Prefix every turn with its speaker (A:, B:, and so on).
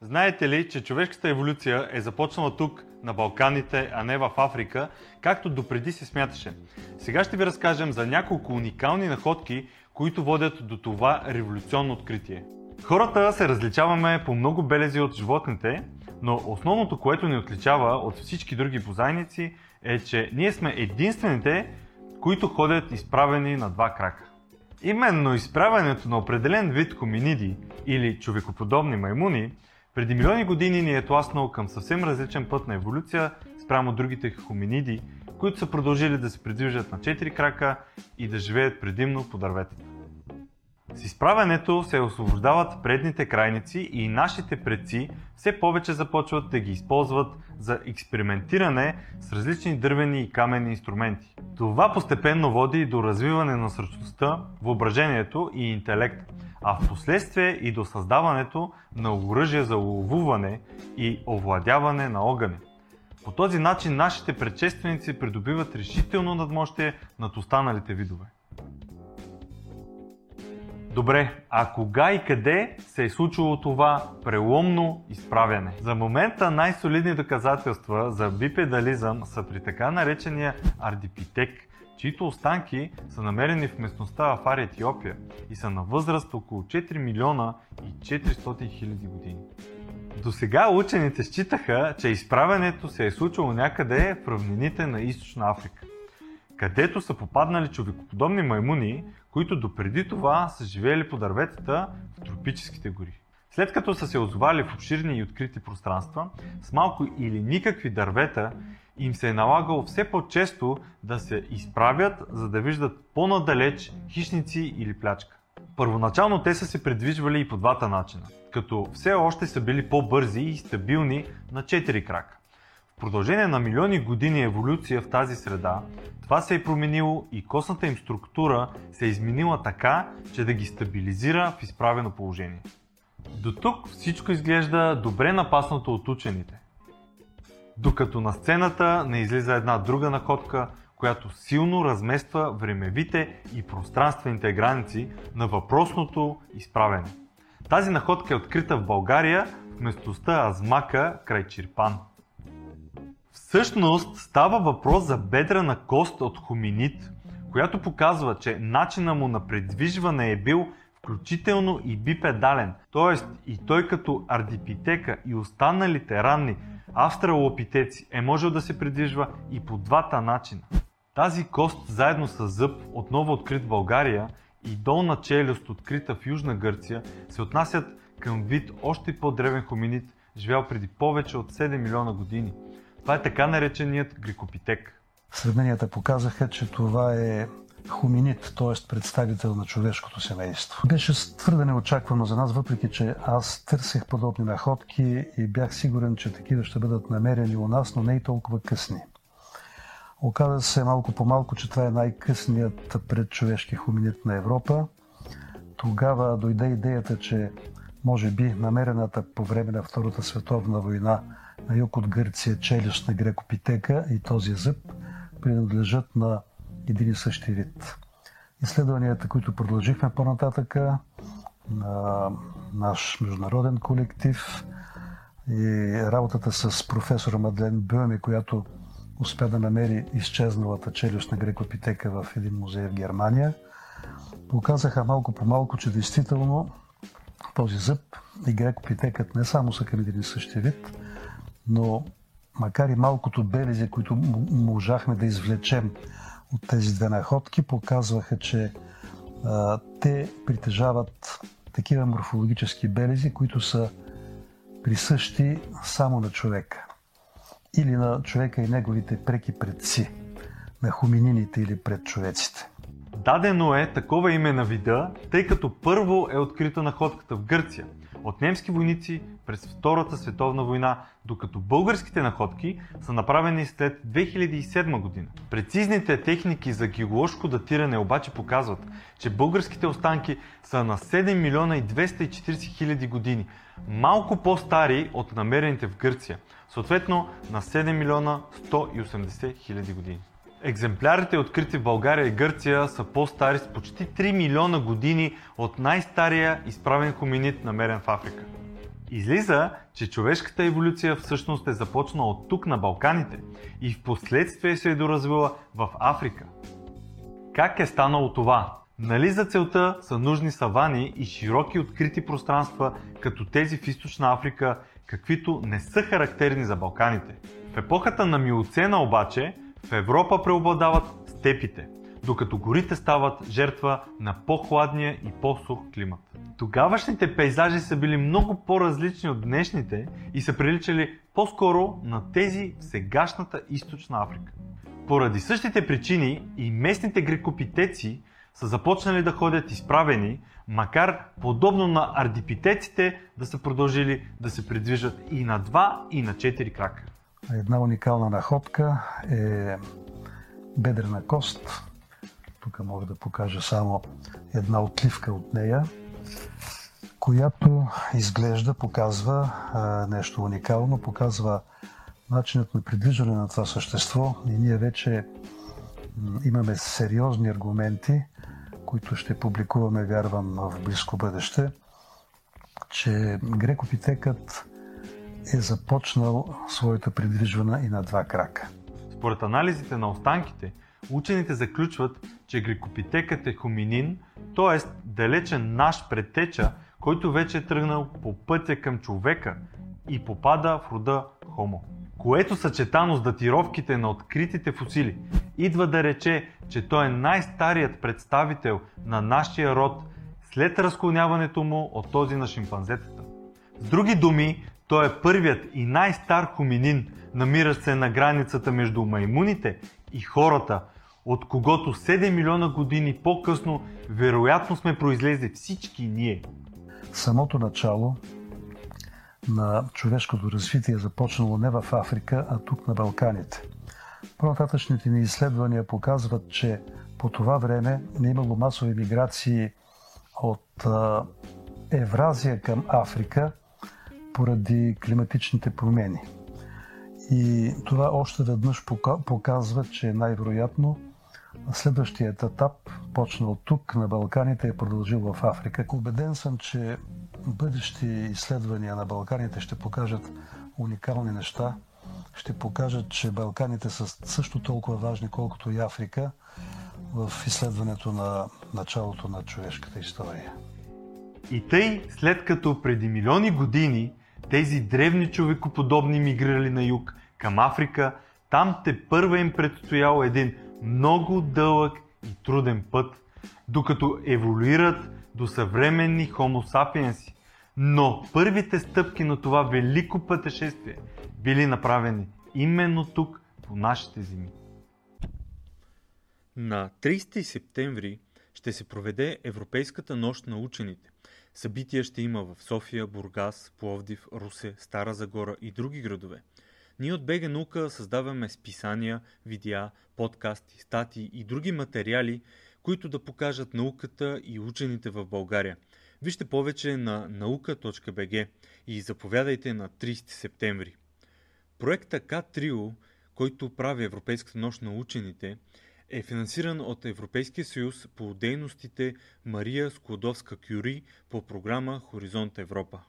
A: Знаете ли, че човешката еволюция е започнала тук, на Балканите, а не в Африка, както допреди се смяташе? Сега ще ви разкажем за няколко уникални находки, които водят до това революционно откритие. Хората се различаваме по много белези от животните, но основното, което ни отличава от всички други бозайници е, че ние сме единствените, които ходят изправени на два крака. Именно изправянето на определен вид хоминиди или човекоподобни маймуни преди милиони години ни е тласнал към съвсем различен път на еволюция спрямо другите хоминиди, които са продължили да се придвижат на четири крака и да живеят предимно по дърветата. С изправянето се освобождават предните крайници и нашите предци все повече започват да ги използват за експериментиране с различни дървени и каменни инструменти. Това постепенно води до развиване на същността, въображението и интелект, а в последствие и до създаването на оръжие за ловуване и овладяване на огъня. По този начин нашите предшественици придобиват решително надмощие над останалите видове. Добре, а кога и къде се е случило това преломно изправяне? За момента най-солидни доказателства за бипедализъм са при така наречения ардипитек, чието останки са намерени в местността в Ари Етиопия и са на възраст около 4 милиона и 400 хиляди години. До сега учените считаха, че изправянето се е случило някъде в равнините на Източна Африка, където са попаднали човекоподобни маймуни, които допреди това са живеели по дърветата в тропическите гори. След като са се озовали в обширни и открити пространства, с малко или никакви дървета, им се е налагало все по-често да се изправят, за да виждат по-надалеч хищници или плячка. Първоначално те са се придвижвали и по двата начина, като все още са били по-бързи и стабилни на четири крака. В продължение на милиони години еволюция в тази среда, това се е променило и костната им структура се е изменила така, че да ги стабилизира в изправено положение. До тук всичко изглежда добре напаснато от учените. Докато на сцената не излиза една друга находка, която силно размества времевите и пространствените граници на въпросното изправене. Тази находка е открита в България в местността Азмака край Чирпан. Всъщност става въпрос за бедрена кост от хоминид, която показва, че начина му на предвижване е бил включително и бипедален, т.е. и той като ардипитека и останалите ранни австралопитеци е можел да се придвижва и по двата начина. Тази кост заедно с зъб, отново открит в България, и долна челюст, открита в Южна Гърция, се отнасят към вид още по-древен хоминид, живял преди повече от 7 милиона години. Това е така нареченият грикопитек.
B: Сравненията показаха, че това е хоминид, т.е. представител на човешкото семейство. Беше твърде неочаквано за нас, въпреки че аз търсех подобни находки и бях сигурен, че такива ще бъдат намерени у нас, но не и толкова късни. Оказа се малко по малко, че това е най-късният предчовешки хоминид на Европа. Тогава дойде идеята, че може би намерената по време на Втората световна война на юг от Гърция челюст на грекопитека и този зъб принадлежат на един и същи вид. Изследванията, които продължихме по-нататъка, на наш международен колектив и работата с професора Мадлен Бюми, която успя да намери изчезналата челюст на грекопитека в един музей в Германия, показаха малко по малко, че действително този зъб и грекопитекът не само са към един и същи вид, но макар и малкото белези, които можахме да извлечем от тези две находки, показваха, че а, те притежават такива морфологически белези, които са присъщи само на човека или на човека и неговите преки предци, на хуминините или предчовеците.
A: Дадено е такова име на вида, тъй като първо е открита находката в Гърция от немски войници през Втората световна война, докато българските находки са направени след 2007 година. Прецизните техники за геоложко датиране обаче показват, че българските останки са на 7 милиона и 240 хиляди години, малко по-стари от намерените в Гърция, съответно на 7 милиона 180 хиляди години. Екземплярите, открити в България и Гърция, са по-стари с почти 3 милиона години от най-стария изправен хоминид, намерен в Африка. Излиза, че човешката еволюция всъщност е започнала от тук на Балканите и в последствие се е доразвила в Африка. Как е станало това? Нали за целта са нужни савани и широки открити пространства, като тези в Източна Африка, каквито не са характерни за Балканите? В епохата на Миоцена обаче в Европа преобладават степите, докато горите стават жертва на по-хладния и по-сух климат. Тогавашните пейзажи са били много по-различни от днешните и са приличали по-скоро на тези в сегашната източна Африка. Поради същите причини и местните грекопитеци са започнали да ходят изправени, макар подобно на ардипитеците да са продължили да се придвижат и на два и на четири крака.
B: Една уникална находка е бедрена кост. Тук мога да покажа само една отливка от нея, която изглежда, показва а, нещо уникално, показва начинът на придвижване на това същество и ние вече имаме сериозни аргументи, които ще публикуваме, вярвам, в близко бъдеще, че грекопитекът е започнал своето придвижване и на два крака.
A: Според анализите на останките, учените заключват, че грекопитекът е хоминин, т.е. далечен наш предтеча, който вече е тръгнал по пътя към човека и попада в рода Хомо. Което съчетано с датировките на откритите фусили, идва да рече, че той е най-старият представител на нашия род след разклоняването му от този на шимпанзетата. С други думи, той е първият и най-стар хоминин, намиращ се на границата между маймуните и хората, от когото 7 милиона години по-късно вероятно сме произлезли всички ние.
B: Самото начало на човешкото развитие е започнало не в Африка, а тук на Балканите. По-нататъчните ни изследвания показват, че по това време не е имало масови миграции от Евразия към Африка поради климатичните промени. И това още веднъж показва, че най-вероятно следващият етап, почнал тук на Балканите, е продължил в Африка. Убеден съм, че бъдещи изследвания на Балканите ще покажат уникални неща, ще покажат, че Балканите са също толкова важни, колкото и Африка в изследването на началото на човешката история.
A: И тъй, след като преди милиони години тези древни човекоподобни мигрирали на юг към Африка, там те първа им предстоял един много дълъг и труден път, докато еволюират до съвременни Homo sapiens. Но първите стъпки на това велико пътешествие били направени именно тук, по нашите земи. На 30 септември ще се проведе Европейската нощ на учените. Събития ще има в София, Бургас, Пловдив, Русе, Стара Загора и други градове. Ние от БГ Наука създаваме списания, видеа, подкасти, статии и други материали, които да покажат науката и учените в България. Вижте повече на наука.бг и заповядайте на 30 септември. Проекта К-Трио, който прави Европейската нощ на учените, е финансиран от Европейския съюз по дейностите Мария Склодовска-Кюри по програма Хоризонт Европа.